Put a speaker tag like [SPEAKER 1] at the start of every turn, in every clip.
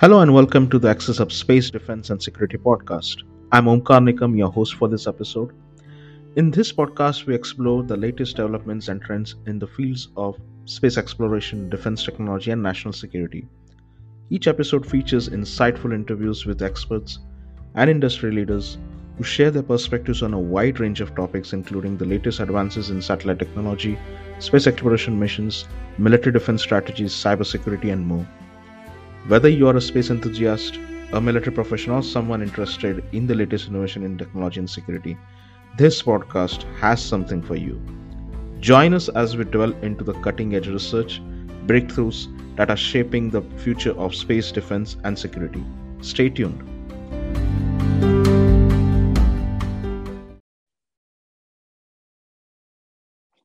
[SPEAKER 1] Hello and welcome to the Axis of Space Defense and Security podcast. I'm Omkar Nikam, your host for this episode. In this podcast, we explore the latest developments and trends in the fields of space exploration, defense technology, and national security. Each episode features insightful interviews with experts and industry leaders who share their perspectives on a wide range of topics, including the latest advances in satellite technology, space exploration missions, military defense strategies, cybersecurity, and more. Whether you are a space enthusiast, a military professional, or someone interested in the latest innovation in technology and security, this podcast has something for you. Join us as we delve into the cutting edge research, breakthroughs that are shaping the future of space defense and security. Stay tuned.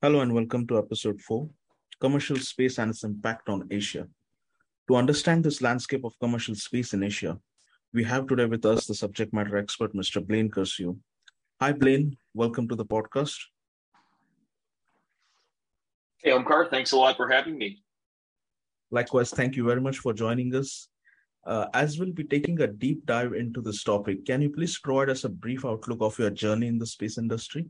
[SPEAKER 1] Hello and welcome to episode 4 Commercial Space and its Impact on Asia. To understand this landscape of commercial space in Asia, we have today with us the subject matter expert, Mr. Blaine Curcio, Hi, Blaine. Welcome to the podcast.
[SPEAKER 2] Hey, Omkar. Thanks a lot for having me.
[SPEAKER 1] Likewise, thank you very much for joining us. Uh, as we'll be taking a deep dive into this topic, can you please provide us a brief outlook of your journey in the space industry?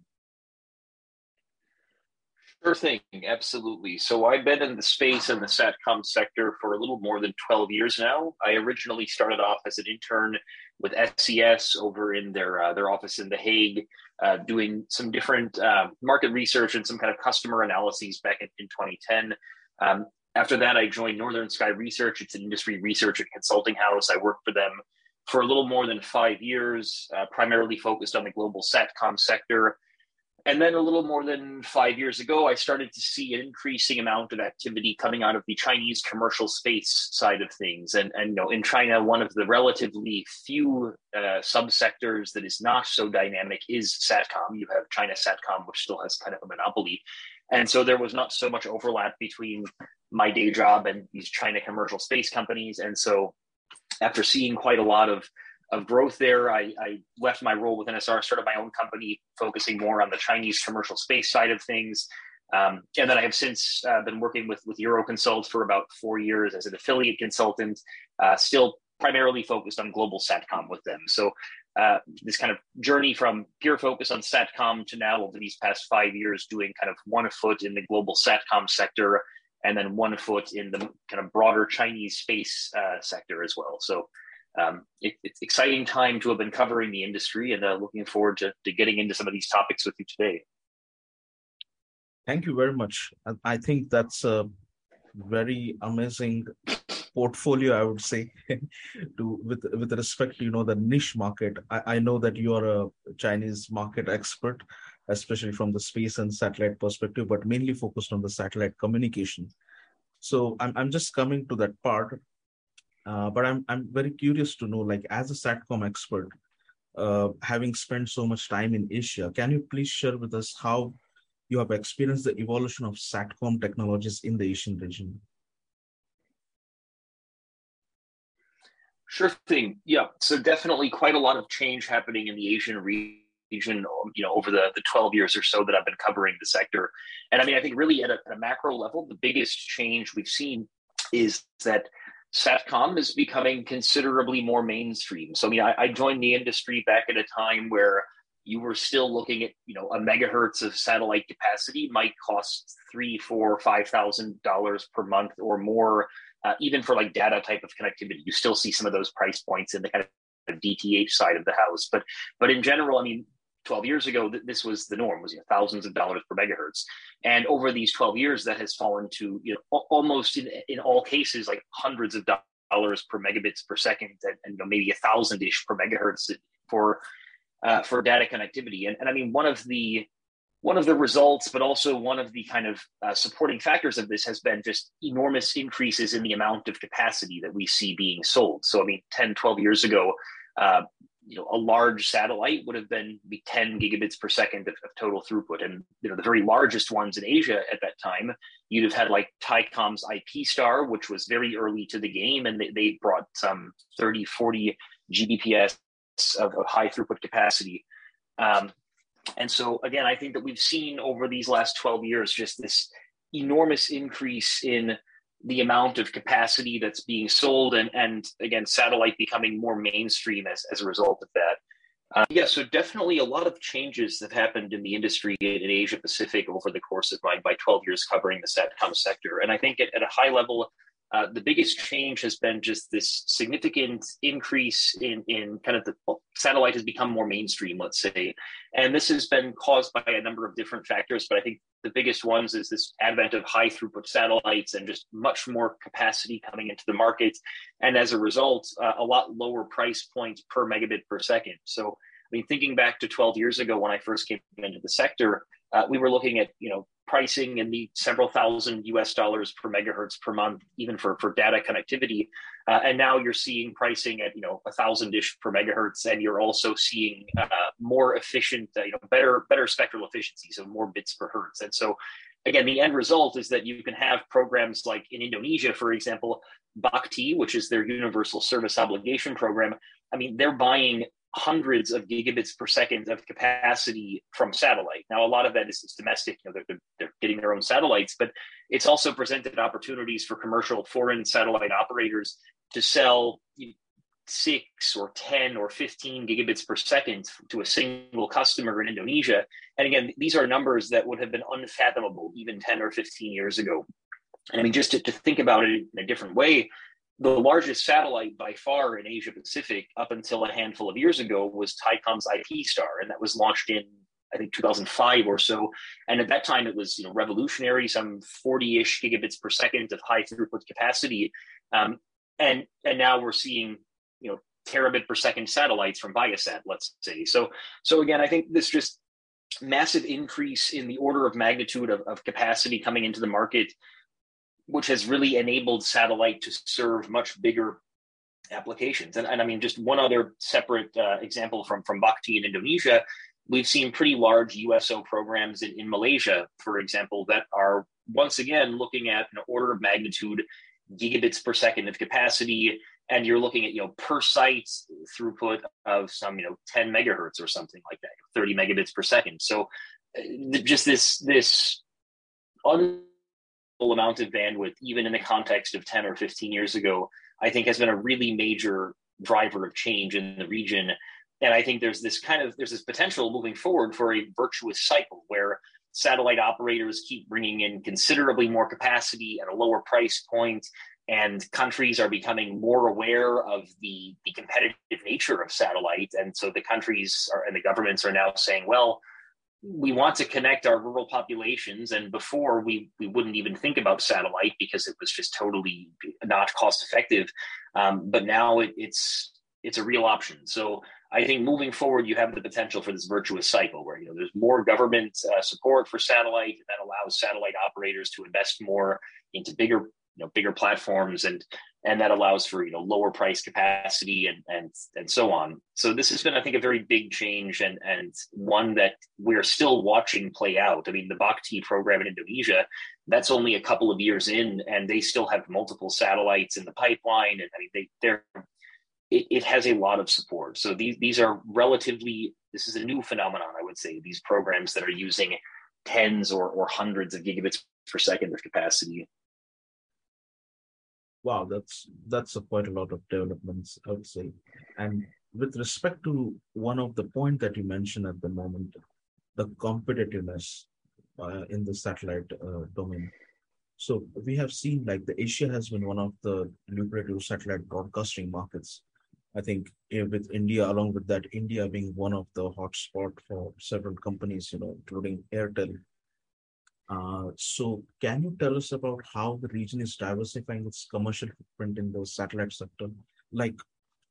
[SPEAKER 2] Sure thing, absolutely. So I've been in the space and the SATCOM sector for a little more than 12 years now. I originally started off as an intern with SES over in their uh, their office in The Hague, uh, doing some different uh, market research and some kind of customer analyses back in, in 2010. Um, after that, I joined Northern Sky Research. It's an industry research and consulting house. I worked for them for a little more than five years, uh, primarily focused on the global SATCOM sector. And then a little more than five years ago, I started to see an increasing amount of activity coming out of the Chinese commercial space side of things. And, and you know, in China, one of the relatively few uh, subsectors that is not so dynamic is SATCOM. You have China SATCOM, which still has kind of a monopoly. And so there was not so much overlap between my day job and these China commercial space companies. And so after seeing quite a lot of of growth there. I, I, left my role with NSR, started my own company focusing more on the Chinese commercial space side of things. Um, and then I have since uh, been working with, with Euroconsult for about four years as an affiliate consultant, uh, still primarily focused on global SATCOM with them. So uh, this kind of journey from pure focus on SATCOM to now over these past five years doing kind of one foot in the global SATCOM sector and then one foot in the kind of broader Chinese space uh, sector as well. So um, it, it's exciting time to have been covering the industry and uh, looking forward to, to getting into some of these topics with you today.
[SPEAKER 1] Thank you very much. I think that's a very amazing portfolio, I would say, to with with respect to you know the niche market. I, I know that you are a Chinese market expert, especially from the space and satellite perspective, but mainly focused on the satellite communication. So I'm I'm just coming to that part uh, but I'm I'm very curious to know, like as a satcom expert, uh, having spent so much time in Asia, can you please share with us how you have experienced the evolution of satcom technologies in the Asian region?
[SPEAKER 2] Sure thing. Yeah. So definitely quite a lot of change happening in the Asian region you know over the, the 12 years or so that i've been covering the sector and i mean i think really at a, at a macro level the biggest change we've seen is that satcom is becoming considerably more mainstream. So I mean, I, I, joined the industry back at a time where you were still looking at, you know, a megahertz of satellite capacity might cost three, four, five thousand dollars per month or more, uh, even for like data type of connectivity. You still see some of those price points in the kind of DTH side of the house, but but in general, I mean, 12 years ago, this was the norm, was you know, thousands of dollars per megahertz. And over these 12 years, that has fallen to you know almost in, in all cases like hundreds of dollars per megabits per second, and, and you know, maybe a thousand ish per megahertz for uh, for data connectivity. And, and I mean, one of the one of the results, but also one of the kind of uh, supporting factors of this has been just enormous increases in the amount of capacity that we see being sold. So, I mean, 10, 12 years ago, uh, you know a large satellite would have been be 10 gigabits per second of, of, total throughput. And you know the very largest ones in asia at that time you'd have had like Thaicom's ip star which was very early to the game and they, they brought some 30 40 gbps of, of high throughput capacity. Um, and so again i think that we've seen over these last 12 years just this enormous increase in the amount of capacity that's being sold and, and again satellite becoming more mainstream as, as a result of that. Uh, yeah so definitely a lot of changes have happened in the industry in, in asia pacific over the course of my, my 12 years covering the satcom sector. And i think at, at a high level uh, the biggest change has been just this significant increase in, in kind of the well, satellite has become more mainstream, let's say. And this has been caused by a number of different factors, but I think the biggest ones is this advent of high throughput satellites and just much more capacity coming into the market. And as a result, uh, a lot lower price points per megabit per second. So, I mean, thinking back to 12 years ago when I first came into the sector, uh, we were looking at, you know, pricing in the several thousand US dollars per megahertz per month, even for, for data connectivity. Uh, and now you're seeing pricing at, you know, a thousand ish per megahertz. And you're also seeing uh, more efficient, uh, you know, better, better spectral efficiency. So more bits per hertz. And so again, the end result is that you can have programs like in Indonesia, for example, Bakti, which is their universal service obligation program. I mean, they're buying hundreds of gigabits per second of capacity from satellite. Now, a lot of that is, is domestic. You know, they're, they're getting their own satellites, but it's also presented opportunities for commercial foreign satellite operators to sell six or 10 or 15 gigabits per second to a single customer in Indonesia. And again, these are numbers that would have been unfathomable even 10 or 15 years ago. And I mean, just to, to think about it in a different way, the largest satellite by far in Asia Pacific up until a handful of years ago was Thaicom's IP Star, and that was launched in I think 2005 or so. And at that time, it was you know revolutionary, some 40-ish gigabits per second of high throughput capacity, um, and and now we're seeing you know terabit per second satellites from Viasat, let's say. So so again, I think this just massive increase in the order of magnitude of, of capacity coming into the market which has really enabled satellite to serve much bigger applications. And, and I mean, just one other separate uh, example from, from Bakti in Indonesia, we've seen pretty large USO programs in, in Malaysia, for example, that are once again looking at an order of magnitude gigabits per second of capacity. And you're looking at, you know, per site throughput of some, you know, 10 megahertz or something like that, 30 megabits per second. So uh, just this, this un- amount of bandwidth, even in the context of 10 or 15 years ago, I think has been a really major driver of change in the region. And I think there's this kind of there's this potential moving forward for a virtuous cycle where satellite operators keep bringing in considerably more capacity at a lower price point and countries are becoming more aware of the, the competitive nature of satellite and so the countries are, and the governments are now saying well we want to connect our rural populations and before we we wouldn't even think about satellite because it was just totally not cost effective. Um, but now it, it's it's a real option. So i think moving forward you have the potential for this virtuous cycle where you know there's more government uh, support for satellite that allows satellite operators to invest more into bigger you know bigger platforms. And and that allows for you know lower price capacity and and and so on. So this has been, I think, a very big change and and one that we're still watching play out. I mean, the Bakti program in Indonesia, that's only a couple of years in, and they still have multiple satellites in the pipeline, and I mean they they're it, it has a lot of support. So these these are relatively this is a new phenomenon, I would say. These programs that are using tens or or hundreds of gigabits per second of capacity
[SPEAKER 1] wow, that's that's quite a lot of developments, I would say. And with respect to one of the point that you mentioned at the moment, the competitiveness uh, in the satellite uh, domain. So we have seen like the Asia has been one of the lucrative satellite broadcasting markets. I think eh, with India, along with that, India being one of the hotspot for several companies, you know, including Airtel uh, so can you tell us about how the region is diversifying its commercial footprint in the satellite sector? Like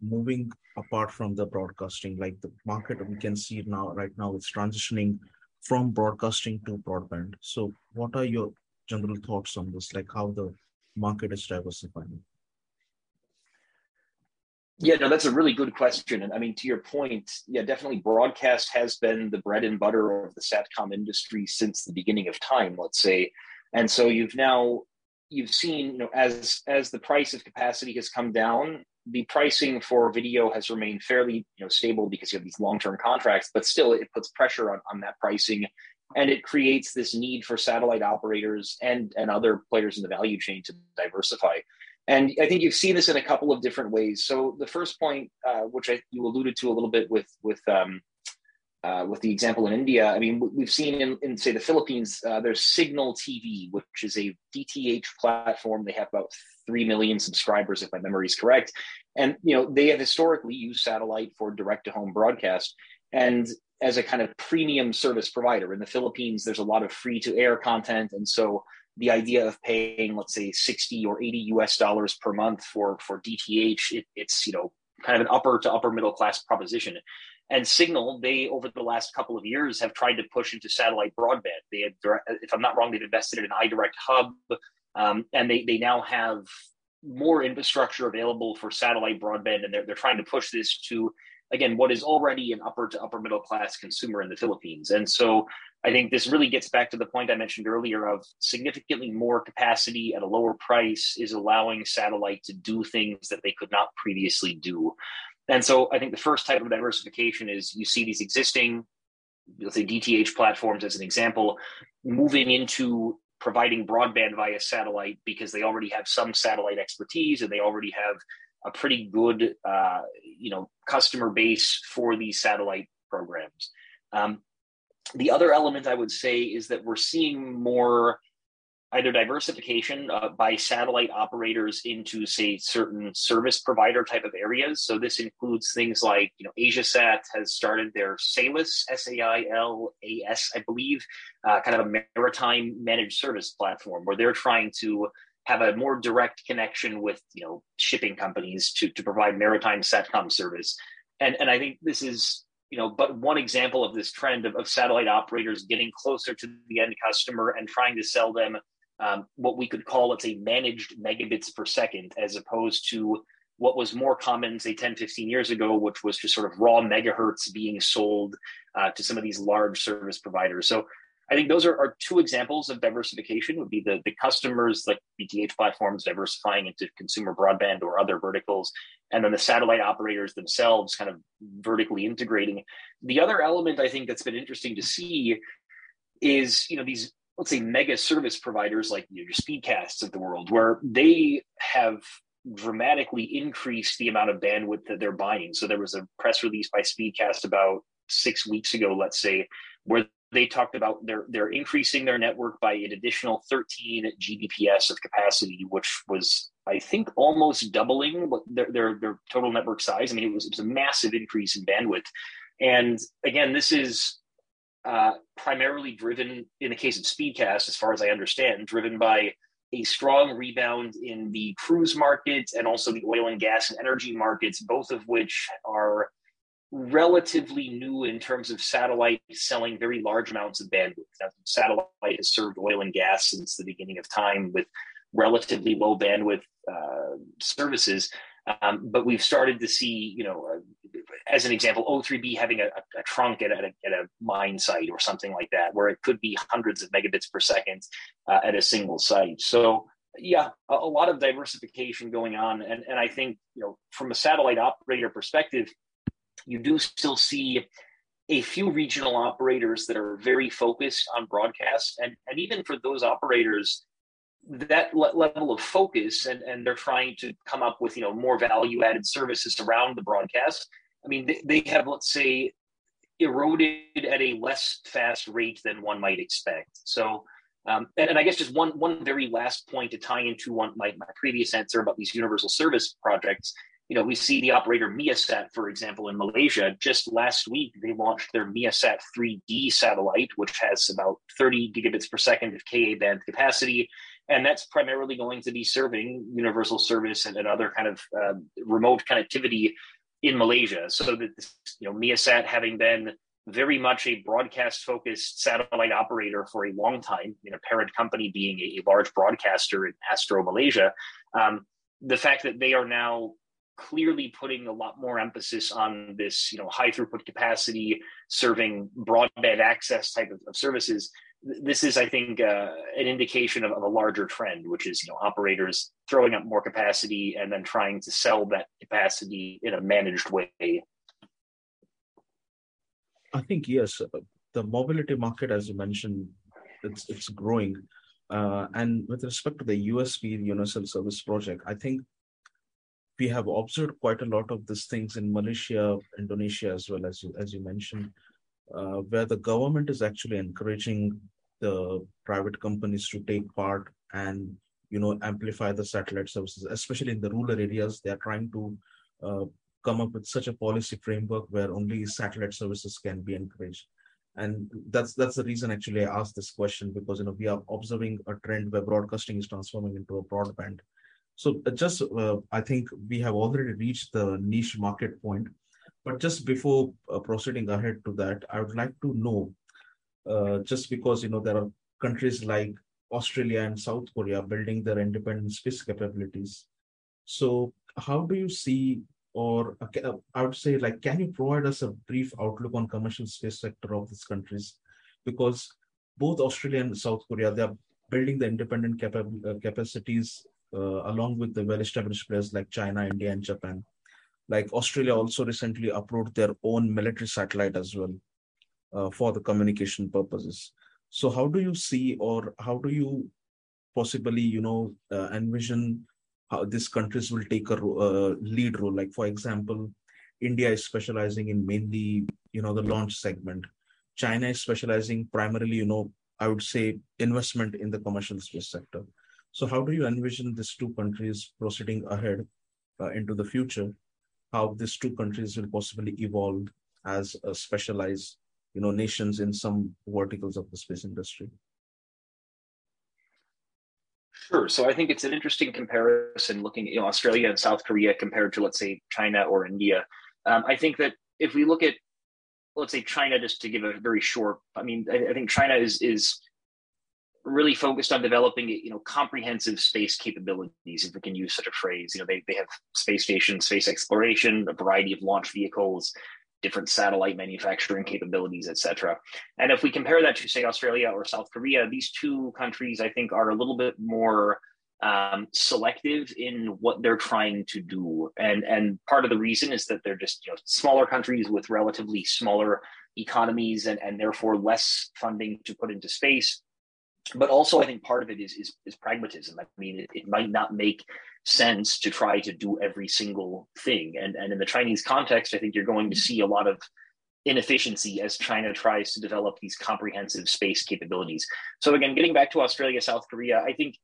[SPEAKER 1] moving apart from the broadcasting, like the market we can see now, right now, it's transitioning from broadcasting to broadband. So what are your general thoughts on this, like how the market is diversifying?
[SPEAKER 2] Yeah, no, that's a really good question. And I mean, to your point, yeah, definitely broadcast has been the bread and butter of the SATCOM industry since the beginning of time, let's say. And so you've now you've seen, you know, as as the price of capacity has come down, the pricing for video has remained fairly, you know, stable because you have these long-term contracts, but still it puts pressure on, on that pricing and it creates this need for satellite operators and and other players in the value chain to diversify. And I think you've seen this in a couple of different ways. So the first point, uh, which I, you alluded to a little bit with with um, uh, with the example in India, I mean, we've seen in, in say the Philippines, uh, there's Cignal TV, which is a DTH platform. They have about three million subscribers, if my memory is correct, and you know they have historically used satellite for direct to home broadcast. And as a kind of premium service provider in the Philippines, there's a lot of free to air content, and so the idea of paying, let's say, 60 or 80 US dollars per month for for DTH, it, it's you know kind of an upper to upper middle class proposition. And Cignal, they over the last couple of years have tried to push into satellite broadband. They had, if I'm not wrong, they've invested in an iDirect hub, um, and they they now have more infrastructure available for satellite broadband, and they're they're trying to push this to again what is already an upper to upper middle class consumer in the Philippines. And so I think this really gets back to the point I mentioned earlier of significantly more capacity at a lower price is allowing satellite to do things that they could not previously do. And so I think the first type of diversification is you see these existing, let's say DTH platforms as an example, moving into providing broadband via satellite because they already have some satellite expertise and they already have a pretty good, uh, you know, customer base for these satellite programs. Um, the other element I would say is that we're seeing more either diversification uh, by satellite operators into say certain service provider type of areas so this includes things like you know asiasat has started their SAILAS s-a-i-l-a-s i believe uh, kind of a maritime managed service platform where they're trying to have a more direct connection with you know shipping companies to, to provide maritime satcom service. And and i think this is you know but one example of this trend of, of satellite operators getting closer to the end customer and trying to sell them um, what we could call let's say managed megabits per second as opposed to what was more common say 10 15 years ago which was just sort of raw megahertz being sold uh, to some of these large service providers. So I think those are, are two examples of diversification would be the, the customers like DTH platforms diversifying into consumer broadband or other verticals, and then the satellite operators themselves kind of vertically integrating. The other element I think that's been interesting to see is, you know, these let's say mega service providers like you know, your speedcasts of the world, where they have dramatically increased the amount of bandwidth that they're buying. So there was a press release by Speedcast about six weeks ago, let's say, where they talked about they're they're increasing their network by an additional 13 Gbps of capacity, which was I think almost doubling their their, their total network size. I mean, it was, it was a massive increase in bandwidth. And again, this is uh, primarily driven in the case of Speedcast, as far as I understand, driven by a strong rebound in the cruise market and also the oil and gas and energy markets, both of which are relatively new in terms of satellite selling very large amounts of bandwidth. Now, satellite has served oil and gas since the beginning of time with relatively low bandwidth uh, services. Um, but we've started to see, you know, uh, as an example, O3B having a, a trunk at a, at a, mine site or something like that, where it could be hundreds of megabits per second uh, at a single site. So, yeah, a, a lot of diversification going on, and and I think you know, from a satellite operator perspective, you do still see a few regional operators that are very focused on broadcast. And, and even for those operators that le- level of focus and, and they're trying to come up with you know more value added services around the broadcast i mean they, they have let's say eroded at a less fast rate than one might expect. So um, and, and, I guess just one one very last point to tie into one my, my previous answer about these universal service projects you know, we see the operator MEASAT, for example, in Malaysia. Just last week, they launched their MEASAT 3D satellite, which has about 30 gigabits per second of Ka band capacity. And that's primarily going to be serving universal service and, other kind of uh, remote connectivity in Malaysia. So that, you know, MEASAT having been very much a broadcast focused satellite operator for a long time, you know, parent company being a, a large broadcaster in Astro Malaysia. Um, the fact that they are now clearly putting a lot more emphasis on this, you know, high throughput capacity, serving broadband access type of, of services. This is, I think, uh, an indication of, of, a larger trend, which is, you know, operators throwing up more capacity and then trying to sell that capacity in a managed way.
[SPEAKER 1] I think yes, the mobility market, as you mentioned, it's it's growing. Uh, and with respect to the USB Universal Service Project, I think we have observed quite a lot of these things in Malaysia, Indonesia, as well as you, as you mentioned, uh, where the government is actually encouraging the private companies to take part and you know amplify the satellite services, especially in the rural areas. They are trying to uh, come up with such a policy framework where only satellite services can be encouraged and that's that's the reason actually i asked this question because you know we are observing a trend where broadcasting is transforming into a broadband so uh, just uh, i think we have already reached the niche market point but just before uh, proceeding ahead to that i would like to know uh, just because you know there are countries like australia and south korea building their independent space capabilities so how do you see or uh, I would say, like, can you provide us a brief outlook on commercial space sector of these countries? Because both Australia and South Korea, they are building the independent capa- uh, capacities uh, along with the well-established players like China, India, and Japan. Like Australia also recently approved their own military satellite as well uh, for the communication purposes. So, how do you see, or how do you possibly, you know, uh, envision how these countries will take a uh, lead role. Like for example, India is specializing in mainly you know the launch segment. China is specializing primarily, you know, I would say investment in the commercial space sector. So how do you envision these two countries proceeding ahead uh, into the future? How these two countries will possibly evolve as specialized, you know, nations in some verticals of the space industry?
[SPEAKER 2] Sure. So I think it's an interesting comparison looking you know, Australia and South Korea compared to, let's say, China or India. Um, I think that if we look at, let's say, China, just to give a very short, I mean, I, I think China is is really focused on developing you know comprehensive space capabilities if we can use such a phrase you know they, they have space station space exploration a variety of launch vehicles different satellite manufacturing capabilities, et cetera. And if we compare that to, say, Australia or South Korea, these two countries, I think, are a little bit more um, selective in what they're trying to do. And, and part of the reason is that they're just you know, smaller countries with relatively smaller economies and, and therefore less funding to put into space but also I think part of it is is, is pragmatism. I mean, it, it, might not make sense to try to do every single thing, and and in the Chinese context, I think you're going to see a lot of inefficiency as China tries to develop these comprehensive space capabilities. So again, getting back to Australia, South Korea, I think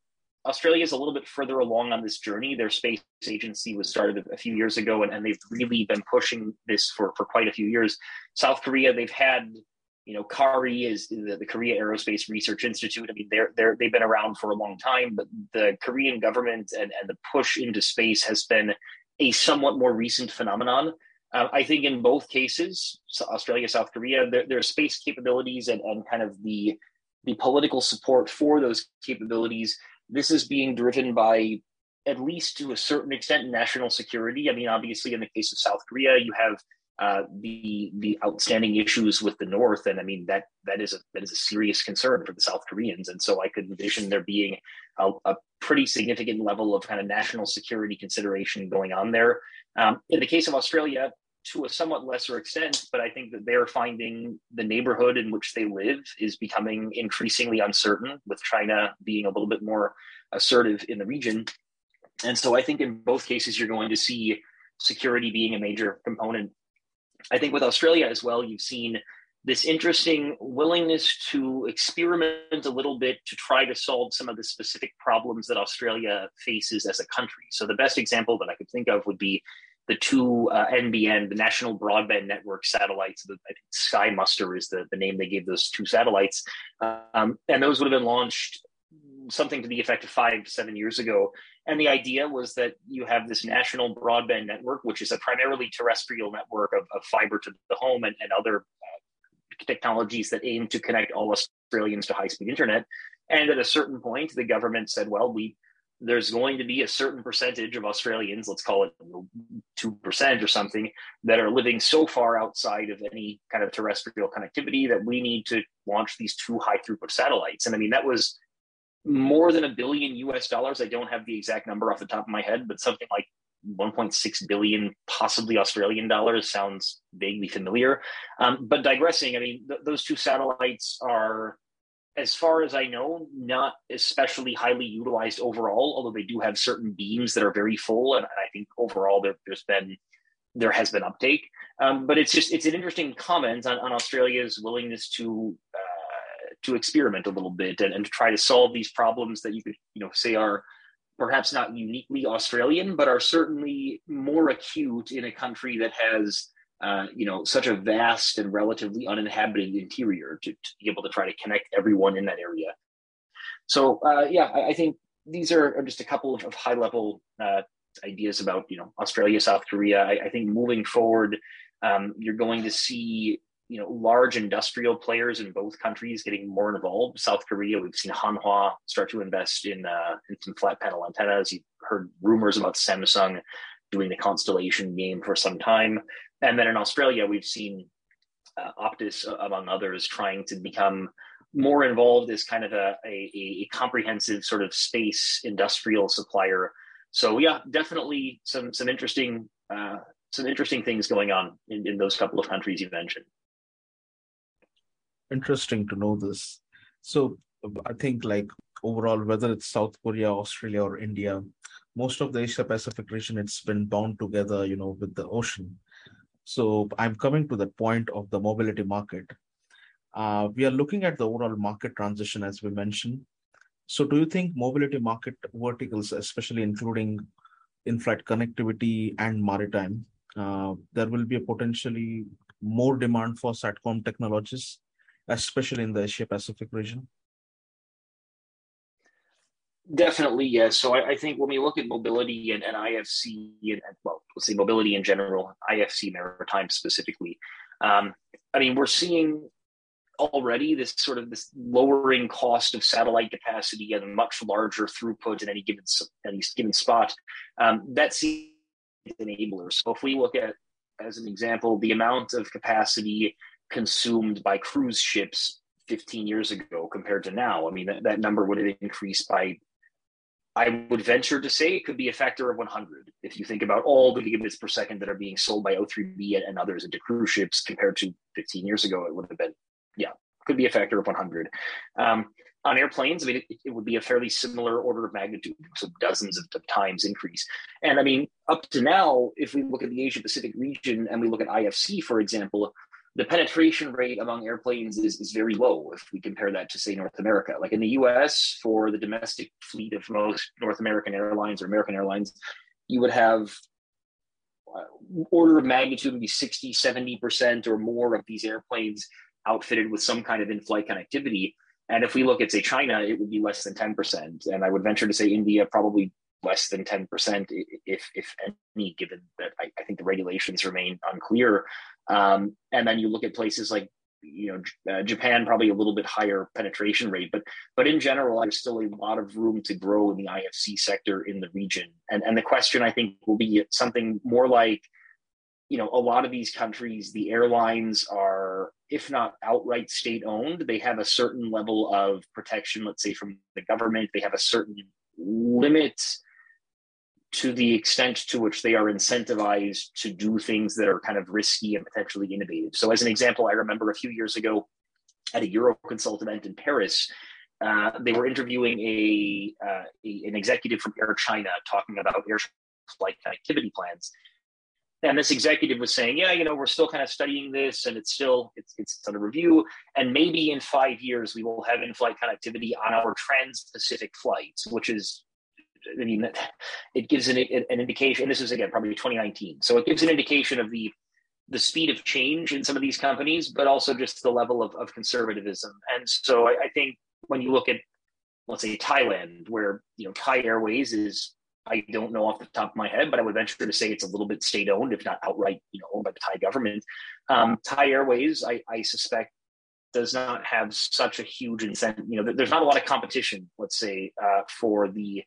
[SPEAKER 2] Australia is a little bit further along on this journey. Their space agency was started a few years ago, and, and they've really been pushing this for, for quite a few years. South Korea, they've had you know, KARI is the, the, Korea Aerospace Research Institute. I mean, they're they're they've been around for a long time, but the Korean government and, and the push into space has been a somewhat more recent phenomenon. Uh, I think in both cases, Australia, South Korea, their, space capabilities and, and kind of the the political support for those capabilities. This is being driven by at least to a certain extent national security. I mean, obviously, in the case of South Korea, you have uh, the the outstanding issues with the North, and I mean that that is a that is a serious concern for the South Koreans, and so I could envision there being a, a pretty significant level of kind of national security consideration going on there. Um, in the case of Australia, to a somewhat lesser extent, but I think that they're finding the neighborhood in which they live is becoming increasingly uncertain, with China being a little bit more assertive in the region, and so I think in both cases you're going to see security being a major component I think with Australia as well, you've seen this interesting willingness to experiment a little bit to try to solve some of the specific problems that Australia faces as a country. So the best example that I could think of would be the two uh, NBN, the National Broadband Network satellites. The, I think Sky Muster is the, the name they gave those two satellites. Um, and those would have been launched something to the effect of five to seven years ago. And the idea was that you have this national broadband network, which is a primarily terrestrial network of, of fiber to the home and, and other uh, technologies that aim to connect all Australians to high speed internet. And at a certain point, the government said, well, we there's going to be a certain percentage of Australians, let's call it 2% or something, that are living so far outside of any kind of terrestrial connectivity that we need to launch these two high throughput satellites. And I mean, that was more than a billion US dollars. I don't have the exact number off the top of my head, but something like 1.6 billion, possibly Australian dollars. Sounds vaguely familiar. Um, but digressing, I mean, th- those two satellites are, as far as I know, not especially highly utilized overall, although they do have certain beams that are very full. And I think overall there, has been there has been uptake. Um, but it's just it's an interesting comment on, on Australia's willingness to uh, to experiment a little bit and, and to try to solve these problems that you could you know say are perhaps not uniquely Australian, but are certainly more acute in a country that has, uh, you know, such a vast and relatively uninhabited interior to, to, be able to try to connect everyone in that area. So, uh, yeah, I, I, think these are, just a couple of, of high level uh, ideas about, you know, Australia, South Korea. I, I think moving forward, um, you're going to see you know large industrial players in both countries getting more involved. South Korea, we've seen Hanwha start to invest in uh, in some flat panel antennas. You've heard rumors about Samsung doing the constellation game for some time, and then in Australia, we've seen uh, Optus, uh, among others, trying to become more involved as kind of a, a, a comprehensive sort of space industrial supplier. So yeah, definitely some some interesting uh, some interesting things going on in, in those couple of countries you mentioned
[SPEAKER 1] interesting to know this. So I think like overall, whether it's South Korea, Australia, or India, most of the Asia Pacific region, it's been bound together, you know, with the ocean. So I'm coming to the point of the mobility market. Uh, we are looking at the overall market transition, as we mentioned. So do you think mobility market verticals, especially including in-flight connectivity and maritime, uh, there will be a potentially more demand for SATCOM technologies especially in the Asia Pacific region?
[SPEAKER 2] Definitely, yes. So I, I, think when we look at mobility and, and IFC, and well, let's say mobility in general, IFC maritime specifically, um, I mean, we're seeing already this sort of this lowering cost of satellite capacity and much larger throughput in any given any given spot. Um, that seems enabler. So if we look at, as an example, the amount of capacity consumed by cruise ships 15 years ago compared to now. I mean, that, that number would have increased by, I would venture to say it could be a factor of 100. If you think about all the gigabits per second that are being sold by O3B and others into cruise ships compared to 15 years ago, it would have been, yeah, could be a factor of 100. Um, on airplanes, I mean, it, it, would be a fairly similar order of magnitude, so dozens of, of, times increase. And I mean, up to now, if we look at the Asia Pacific region and we look at IFC, for example, the penetration rate among airplanes is, is very low if we compare that to say North America. Like in the US, for the domestic fleet of most North American airlines or American airlines, you would have uh, order of magnitude would be 60, 70% or more of these airplanes outfitted with some kind of in-flight connectivity. And if we look at say China, it would be less than 10%. And I would venture to say India probably less than 10% if, if any, given that I, I think the regulations remain unclear. Um, and then you look at places like you know uh, Japan probably a little bit higher penetration rate, but but in general, there's still a lot of room to grow in the IFC sector in the region. And and the question I think will be something more like, you know, a lot of these countries, the airlines are, if not outright state owned, they have a certain level of protection. Let's say from the government, they have a certain limit to the extent to which they are incentivized to do things that are kind of risky and potentially innovative. So, as an example, I remember a few years ago at a Euroconsult event in Paris, uh, they were interviewing a, uh, a, an executive from Air China talking about air flight connectivity plans. And this executive was saying, "Yeah, you know, we're still kind of studying this, and it's still it's it's under review. And maybe in five years we will have in-flight connectivity on our trans-Pacific flights, which is I mean, it gives an, an indication. this is again probably 2019, so it gives an indication of the the speed of change in some of these companies, but also just the level of, of conservatism. And so I, I think when you look at let's say Thailand, where you know Thai Airways is I don't know off the top of my head, but I would venture to say it's a little bit state owned, if not outright, you know, owned by the Thai government. Um, Thai Airways, I, I, suspect, does not have such a huge incentive. You know, there's not a lot of competition, let's say, uh, for the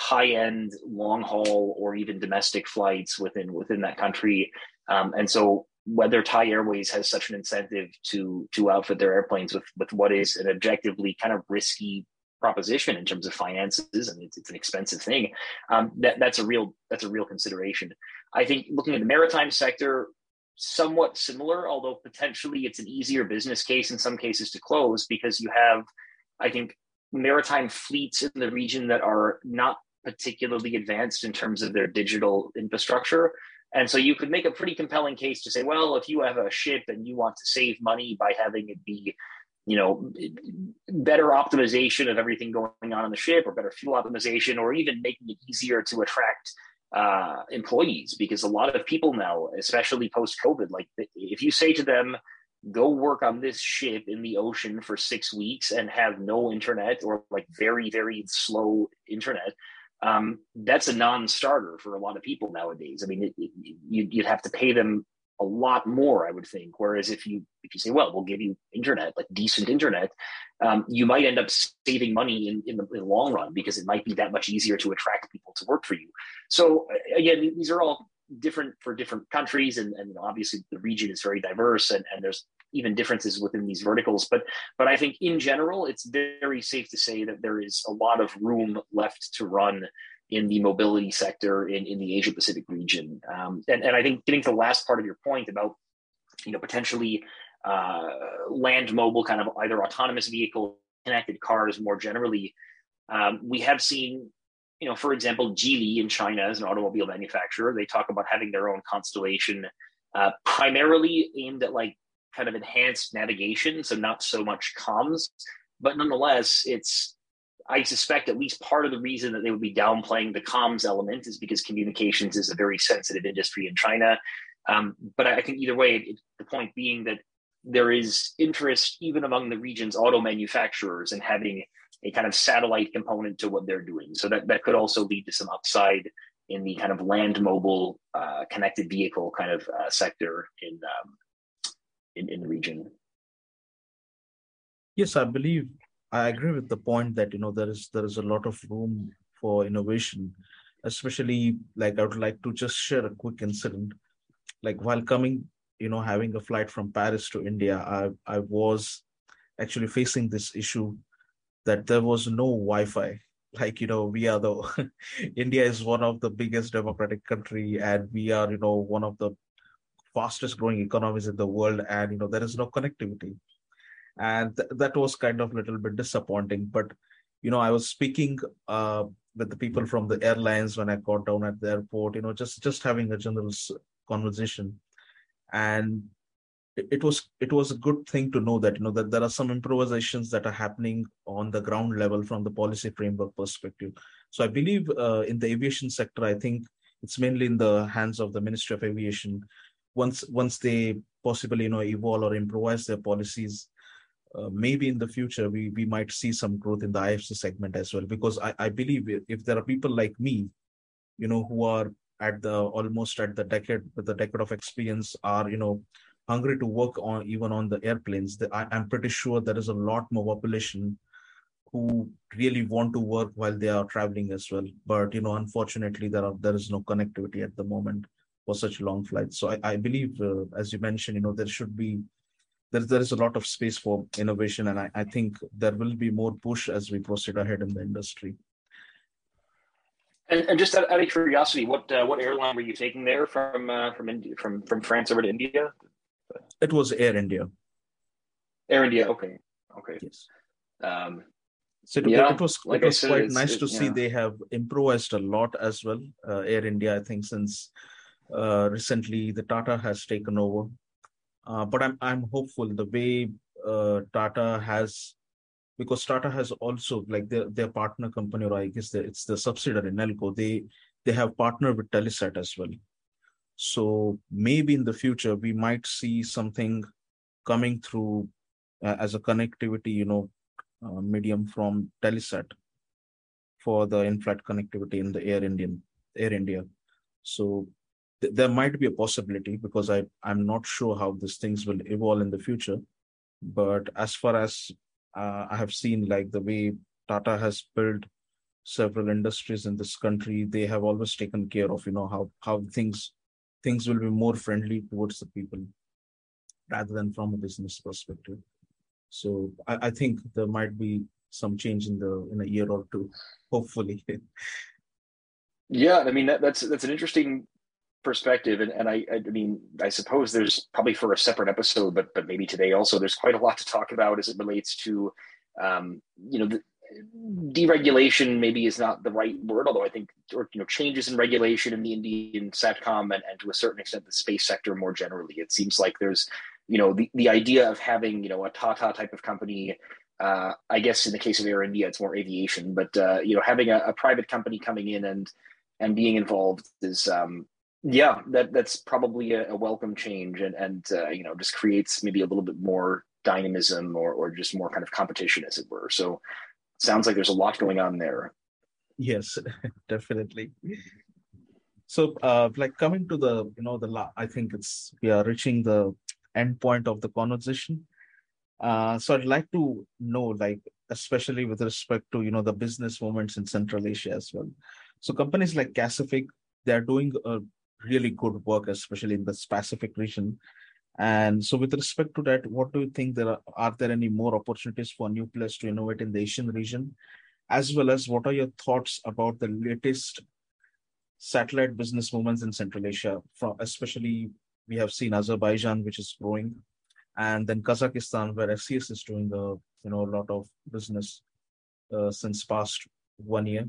[SPEAKER 2] high end long haul or even domestic flights within within that country um, and so whether Thai Airways has such an incentive to to outfit their airplanes with with what is an objectively kind of risky proposition in terms of finances, and it's, it's an expensive thing. Um, that that's a real that's a real consideration. I think looking at the maritime sector, somewhat similar, although potentially it's an easier business case in some cases to close because you have, I think, maritime fleets in the region that are not particularly advanced in terms of their digital infrastructure. And so you could make a pretty compelling case to say, well, if you have a ship and you want to save money by having it be, you know, better optimization of everything going on in the ship or better fuel optimization or even making it easier to attract uh, employees because a lot of people now, especially post COVID, like if you say to them, go work on this ship in the ocean for six weeks and have no internet or like very, very slow internet, um, that's a non-starter for a lot of people nowadays. I mean, it, it, you'd, you'd have to pay them a lot more, I would think. Whereas if you if you say, well, we'll give you internet, like decent internet, um, you might end up saving money in, in the, in, the, long run because it might be that much easier to attract people to work for you. So again, these are all different for different countries, and, and obviously the region is very diverse, and, and there's even differences within these verticals. But but I think in general, it's very safe to say that there is a lot of room left to run in the mobility sector in, in the Asia Pacific region. Um, and, and I think getting to the last part of your point about you know potentially uh, land mobile kind of either autonomous vehicle connected cars more generally um, we have seen you know for example geely in china as an automobile manufacturer they talk about having their own constellation uh, primarily aimed at like kind of enhanced navigation, so not so much comms, but nonetheless, it's I suspect at least part of the reason that they would be downplaying the comms element is because communications is a very sensitive industry in China. Um, but I think either way, it, the point being that there is interest even among the region's auto manufacturers in having a kind of satellite component to what they're doing. So that, that could also lead to some upside in the kind of land mobile uh, connected vehicle kind of uh, sector in um, in, in the region.
[SPEAKER 1] Yes, I believe I agree with the point that you know there is there is a lot of room for innovation, especially like I would like to just share a quick incident. Like while coming, you know, having a flight from Paris to India, I I was actually facing this issue that there was no Wi-Fi. Like you know, we are the India is one of the biggest democratic country, and we are you know one of the fastest growing economies in the world and you know there is no connectivity. And th- that was kind of a little bit disappointing. But you know i was speaking uh, with the people from the airlines when i got down at the airport you know just just having a general conversation. And it, was it was a good thing to know that you know that there are some improvisations that are happening on the ground level from the policy framework perspective. So i believe uh, in the aviation sector i think it's mainly in the hands of the ministry of aviation once once they possibly you know evolve or improvise their policies uh, maybe in the future we we might see some growth in the ifc segment as well. Because i i believe if there are people like me you know who are at the almost at the decade with the decade of experience are you know hungry to work on even on the airplanes the, I, i'm pretty sure there is a lot more population who really want to work while they are traveling as well. But you know unfortunately there are there is no connectivity at the moment for such long flights. So I, I believe, uh, as you mentioned, you know, there should be there, there is a lot of space for innovation, and I, I think there will be more push as we proceed ahead in the industry.
[SPEAKER 2] And, and just out, out, of curiosity, what uh, what airline were you taking there from uh, from India from from France over to India?
[SPEAKER 1] It was Air India.
[SPEAKER 2] Air India, okay, okay.
[SPEAKER 1] Yes. Um, so it, yeah, it was like it was said, quite nice to see they have improvised a lot as well. Uh, Air India, I think, since uh, recently, the Tata has taken over, uh, but I'm I'm hopeful the way uh, Tata has, because Tata has also like their their partner company, or I guess it's the subsidiary Nelco. They they have partnered with Telesat as well. So maybe in the future we might see something coming through uh, as a connectivity, you know, uh, medium from Telesat for the in-flight connectivity in the Air Indian Air India. So th- there might be a possibility because I I'm not sure how these things will evolve in the future. But as far as uh, I have seen, like the way Tata has built several industries in this country, they have always taken care of you know how how things things will be more friendly towards the people rather than from a business perspective. So I, I think there might be some change in the in a year or two, hopefully.
[SPEAKER 2] yeah, I mean that, that's that's an interesting perspective, and, and I I mean I suppose there's probably for a separate episode, but but maybe today also there's quite a lot to talk about as it relates to um, you know the, deregulation maybe is not the right word, although I think or you know changes in regulation in the Indian satcom and, and to a certain extent the space sector more generally. It seems like there's you know the, the idea of having you know a Tata type of company. Uh, I guess in the case of Air India, it's more aviation, but uh, you know having a, a, private company coming in and and being involved is um, yeah that that's probably a, a welcome change and and uh, you know just creates maybe a little bit more dynamism or or just more kind of competition as it were. So sounds like there's a lot going on there.
[SPEAKER 1] Yes, definitely. So, uh, like coming to the, you know, the la- I think it's we are reaching the end point of the conversation. Uh, so I'd like to know, like, especially with respect to you know the business movements in Central Asia as well. So companies like Kacific, they're doing a really good work, especially in the Pacific region. And so, with respect to that, what do you think there are? Are there any more opportunities for new players to innovate in the Asian region, as well as what are your thoughts about the latest satellite business movements in Central Asia? From especially, we have seen Azerbaijan, which is growing, and then Kazakhstan, where SES is doing a you know a lot of business uh, since past one year.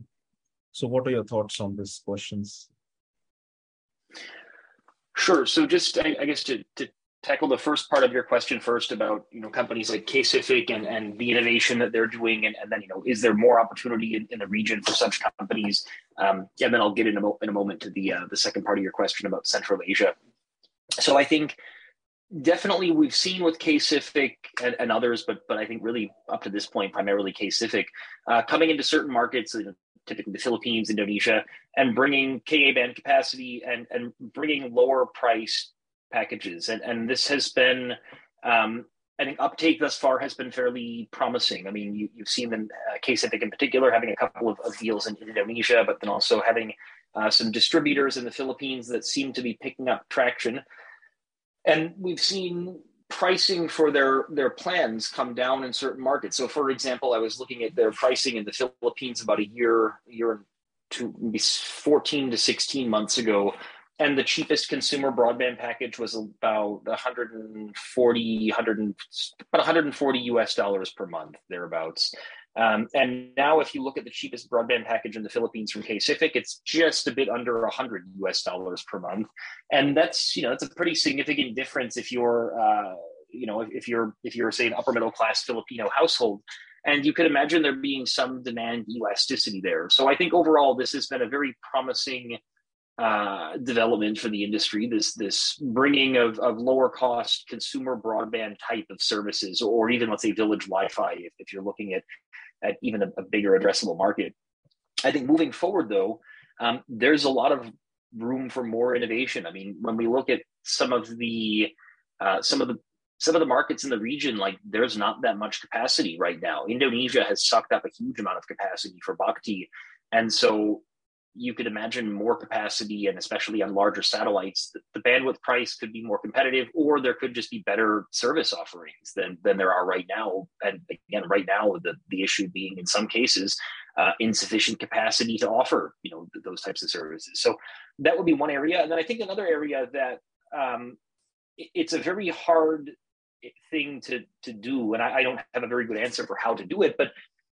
[SPEAKER 1] So, what are your thoughts on these questions?
[SPEAKER 2] Sure. So, just I, I guess to, to tackle the first part of your question first about you know companies like Kacific and, and the innovation that they're doing, and, and then you know is there more opportunity in, in the region for such companies? Um, and then I'll get in a, mo- in a moment to the uh, the second part of your question about Central Asia. So I think definitely we've seen with Kacific and, and others, but but I think really up to this point primarily Kacific uh, coming into certain markets. Typically the Philippines, Indonesia, and bringing Ka band capacity and and bringing lower price packages, and and this has been. Um, I think uptake thus far has been fairly promising. I mean, you, have seen them, uh, in particular, having a couple of, of deals in Indonesia, but then also having uh, some distributors in the Philippines that seem to be picking up traction. And we've seen pricing for their their plans come down in certain markets. So, for example, I was looking at their pricing in the Philippines about a year, year to maybe 14 to 16 months ago and the cheapest consumer broadband package was about 140 100 about 140 us dollars per month thereabouts um, and now if you look at the cheapest broadband package in the philippines from Kacific, it's just a bit under 100 us dollars per month and that's you know that's a pretty significant difference if you're uh, you know if, if you're if you're say an upper middle class filipino household and you could imagine there being some demand elasticity there so i think overall this has been a very promising uh, development for the industry. This this bringing of, of lower cost consumer broadband type of services, or even let's say village Wi-Fi, if, if you're looking at at even a, a, bigger addressable market. I think moving forward, though, um, there's a lot of room for more innovation. I mean, when we look at some of the uh, some of the some of the markets in the region, like there's not that much capacity right now. Indonesia has sucked up a huge amount of capacity for BAKTI, and so you could imagine more capacity and especially on larger satellites the, bandwidth price could be more competitive or there could just be better service offerings than than there are right now. And again right now the, the issue being in some cases uh, insufficient capacity to offer you know th- those types of services. So that would be one area. And then i think another area that um, it, it's a very hard thing to to do. And I, I don't have a very good answer for how to do it but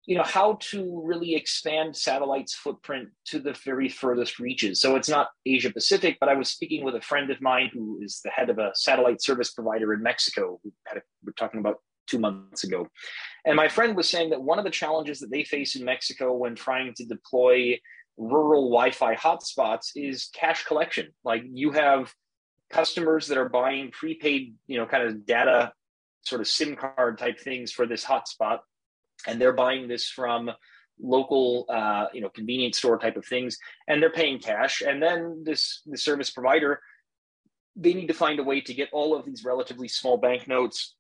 [SPEAKER 2] you know how to really expand satellite's footprint to the very furthest reaches. So it's not asia pacific but i was speaking with a friend of mine who is the head of a satellite service provider in mexico. Had a, we're talking about two months ago. And my friend was saying that one of the challenges that they face in mexico when trying to deploy rural wi-fi hotspots is cash collection. Like you have customers that are buying prepaid you know kind of data sort of sim card type things for this hotspot and they're buying this from local uh, you know convenience store type of things and they're paying cash. And then this the service provider they need to find a way to get all of these relatively small banknotes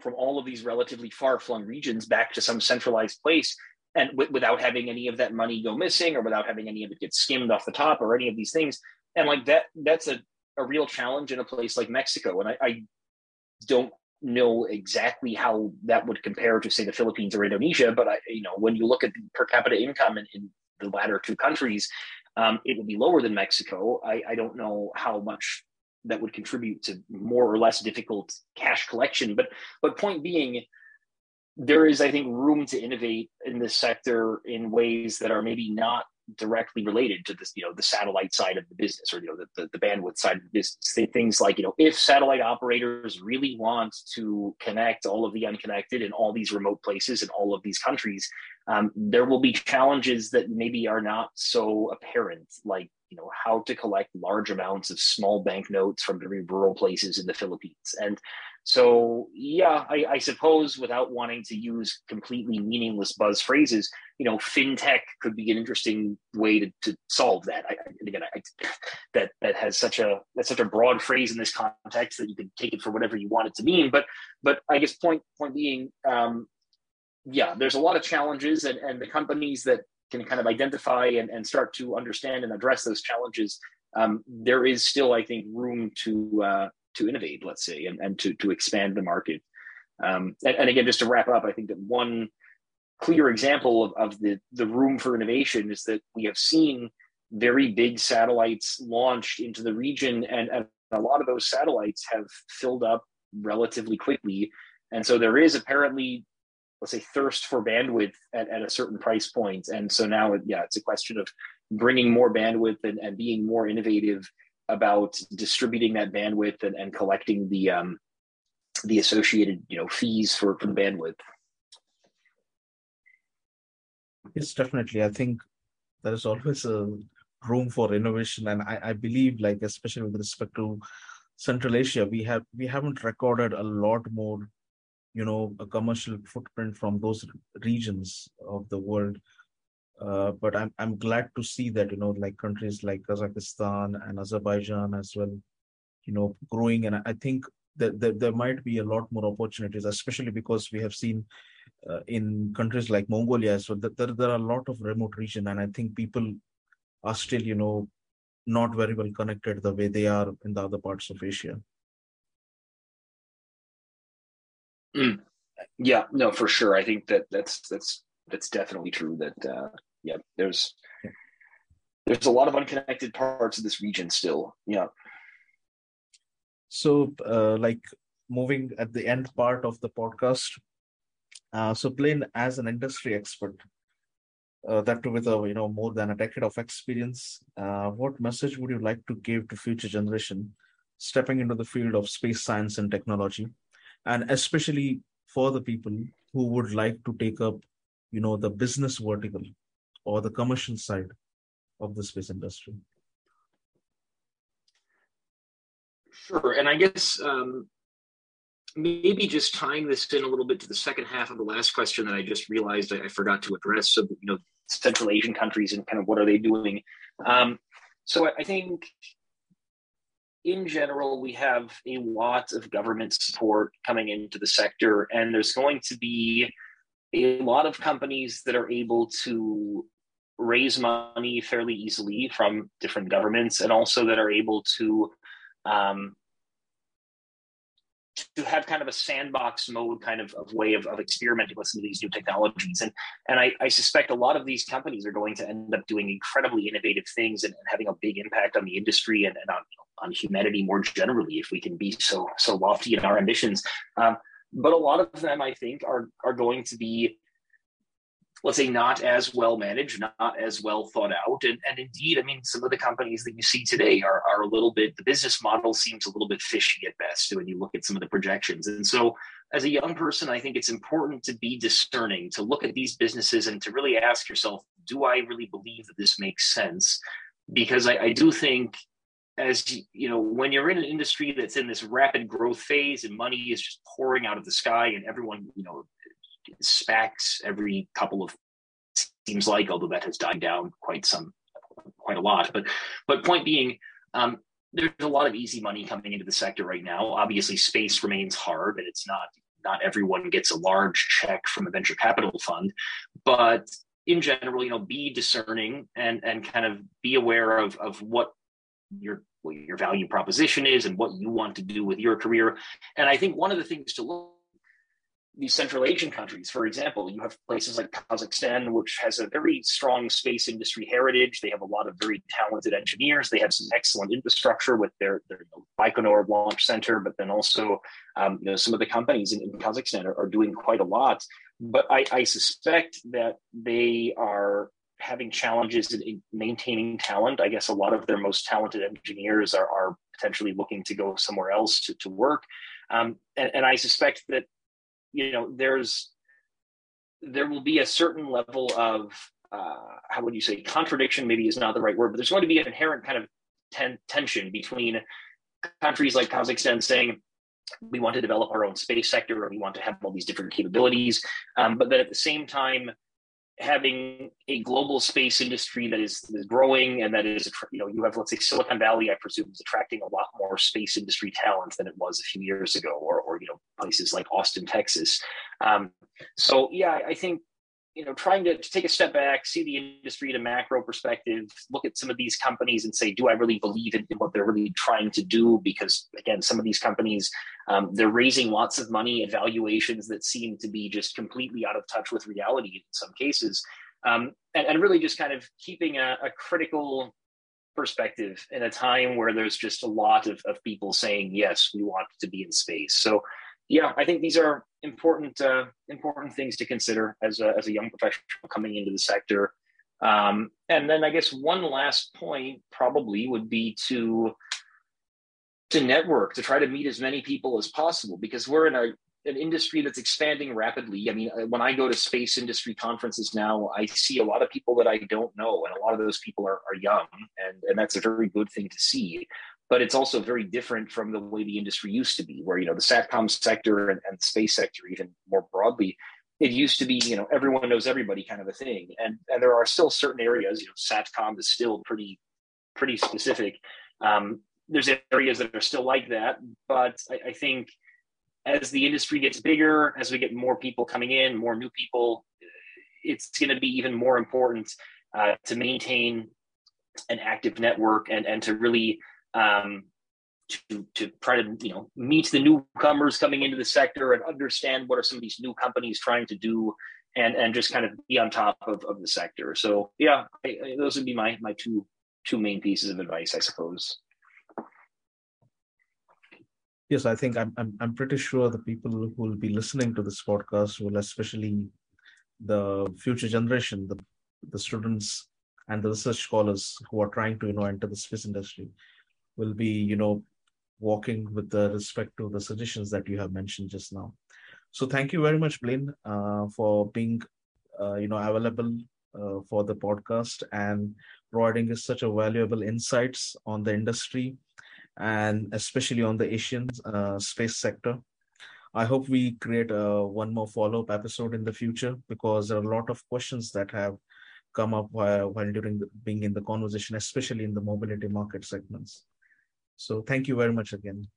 [SPEAKER 2] from all of these relatively far-flung regions back to some centralized place and w- without having any of that money go missing or without having any of it get skimmed off the top or any of these things. And like that that's a, a real challenge in a place like mexico. And I, I don't know exactly how that would compare to say the Philippines or Indonesia, but I, you know, when you look at the per capita income in, in the latter two countries, um, it will be lower than Mexico. I, I don't know how much that would contribute to more or less difficult cash collection, but but point being, there is I think room to innovate in this sector in ways that are maybe not directly related to this, you know, the satellite side of the business or, you know, the, the, the, bandwidth side of the business. Things like, you know, if satellite operators really want to connect all of the unconnected in all these remote places in all of these countries, um, there will be challenges that maybe are not so apparent, like, you know, how to collect large amounts of small banknotes from very rural places in the Philippines. And so, yeah, I, I, suppose without wanting to use completely meaningless buzz phrases, you know, fintech could be an interesting way to, to solve that. I, again, I, that that has such a that's such a broad phrase in this context that you can take it for whatever you want it to mean. But but I guess point point being, um, yeah, there's a lot of challenges, and and the companies that can kind of identify and, and start to understand and address those challenges, um, there is still, I think, room to uh, to innovate, let's say, and, and to, to expand the market. Um, and, and, again, just to wrap up, I think that one clear example of, of the, the room for innovation is that we have seen very big satellites launched into the region, and, and a lot of those satellites have filled up relatively quickly. And so there is apparently, let's say, thirst for bandwidth at, at a certain price point. And so now, yeah, it's a question of bringing more bandwidth and, and being more innovative about distributing that bandwidth and, and collecting the um, the associated you know fees for, for the bandwidth.
[SPEAKER 1] Yes, definitely. I think there is always a room for innovation, and I, I believe, like especially with respect to Central Asia, we have we haven't recorded a lot more, you know, a commercial footprint from those regions of the world uh, but I'm I'm glad to see that you know like countries like Kazakhstan and Azerbaijan as well, you know, growing. And I think that, that there might be a lot more opportunities, especially because we have seen uh, in countries like Mongolia as well that there, there are a lot of remote region, and I think people are still you know not very well connected the way they are in the other parts of Asia.
[SPEAKER 2] Mm. Yeah, no, for sure. I think that that's that's that's definitely true. That uh, yeah, there's there's a lot of unconnected parts of this region still. Yeah.
[SPEAKER 1] So, uh, like moving at the end part of the podcast. Uh, so, Blaine, as an industry expert, uh, that with a you know more than a decade of experience, uh, what message would you like to give to future generation stepping into the field of space science and technology, and especially for the people who would like to take up, you know, the business vertical or the commercial side of the space industry?
[SPEAKER 2] Sure. And I guess um, maybe just tying this in a little bit to the second half of the last question that I just realized I, I forgot to address. So, you know, Central Asian countries and kind of what are they doing? Um, so I, I think in general, we have a lot of government support coming into the sector, and there's going to be a lot of companies that are able to raise money fairly easily from different governments and also that are able to um, to have kind of a sandbox mode kind of, of way of, of experimenting with some of these new technologies. And and I, I suspect a lot of these companies are going to end up doing incredibly innovative things and, and having a big impact on the industry and, and on, on humanity more generally if we can be so so lofty in our ambitions. Um, but a lot of them i think are are going to be let's say not as well managed not as well thought out. And, and indeed i mean some of the companies that you see today are, are a little bit the business model seems a little bit fishy at best when you look at some of the projections. And so as a young person i think it's important to be discerning to look at these businesses and to really ask yourself do i really believe that this makes sense? Because i, I do think as you know when you're in an industry that's in this rapid growth phase and money is just pouring out of the sky and everyone you know SPACs every couple of seems like, although that has died down quite some quite a lot. But but point being, um, there's a lot of easy money coming into the sector right now. Obviously, space remains hard, and it's not not everyone gets a large check from a venture capital fund, but in general, you know, be discerning and and kind of be aware of of what you're what your value proposition is and what you want to do with your career. And I think one of the things to look these Central Asian countries, for example, you have places like Kazakhstan, which has a very strong space industry heritage. They have a lot of very talented engineers. They have some excellent infrastructure with their, their Baikonur launch center, but then also um, you know, some of the companies in, in Kazakhstan are, are, doing quite a lot. But I, I suspect that they are having challenges in, in, maintaining talent. I guess a lot of their most talented engineers are, are potentially looking to go somewhere else to, to work. Um, and, and I suspect that you know there's there will be a certain level of uh, how would you say contradiction maybe is not the right word but there's going to be an inherent kind of ten- tension between countries like kazakhstan saying we want to develop our own space sector or we want to have all these different capabilities um, but then at the same time having a global space industry that is, is growing and that is, you know, you have, let's say, Silicon Valley, I presume, is attracting a lot more space industry talent than it was a few years ago, or, or places like Austin, Texas. Um, so, yeah, I think you know, trying to, to, take a step back, see the industry in a macro perspective, look at some of these companies and say, do I really believe in, in what they're really trying to do? Because again, some of these companies, um, they're raising lots of money at valuations that seem to be just completely out of touch with reality in some cases. Um, and, and, really just kind of keeping a, a critical perspective in a time where there's just a lot of, of people saying, yes, we want to be in space. So yeah, I think these are important uh, important things to consider as a, as a young professional coming into the sector. Um, and then I guess one last point probably would be to to network to try to meet as many people as possible because we're in a an industry that's expanding rapidly. I mean, uh, when I go to space industry conferences now, I see a lot of people that I don't know, and a lot of those people are, are young, and, and that's a very good thing to see but it's also very different from the way the industry used to be, where you know the satcom sector and, and the space sector, even more broadly, it used to be you know everyone knows everybody kind of a thing, and and there are still certain areas. You know, satcom is still pretty pretty specific. Um, there's areas that are still like that, but I, I think as the industry gets bigger, as we get more people coming in, more new people, it's going to be even more important uh, to maintain an active network and and to really um, to to try to you know meet the newcomers coming into the sector and understand what are some of these new companies trying to do and and just kind of be on top of, of the sector. So yeah I, I, those would be my my two two main pieces of advice i suppose.
[SPEAKER 1] Yes i think i'm i'm, I'm pretty sure the people who will be listening to this podcast will especially the future generation the the students and the research scholars who are trying to you know enter the space industry will be, you know, walking with the respect to the suggestions that you have mentioned just now. So thank you very much, Blaine, uh, for being, uh, you know, available uh, for the podcast and providing us such a valuable insights on the industry and especially on the Asian uh, space sector. I hope we create a, one more follow-up episode in the future because there are a lot of questions that have come up while, while during the, being in the conversation, especially in the mobility market segments. So thank you very much again.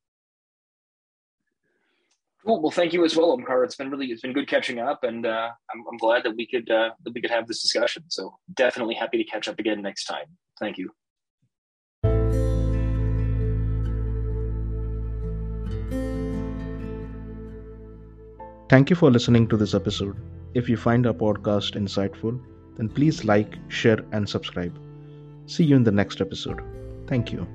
[SPEAKER 2] Cool. Well, thank you as well, Omkar. It's been really it's been good catching up, and uh, I'm, I'm glad that we could uh, that we could have this discussion. So definitely happy to catch up again next time. Thank you.
[SPEAKER 1] Thank you for listening to this episode. If you find our podcast insightful, then please like, share, and subscribe. See you in the next episode. Thank you.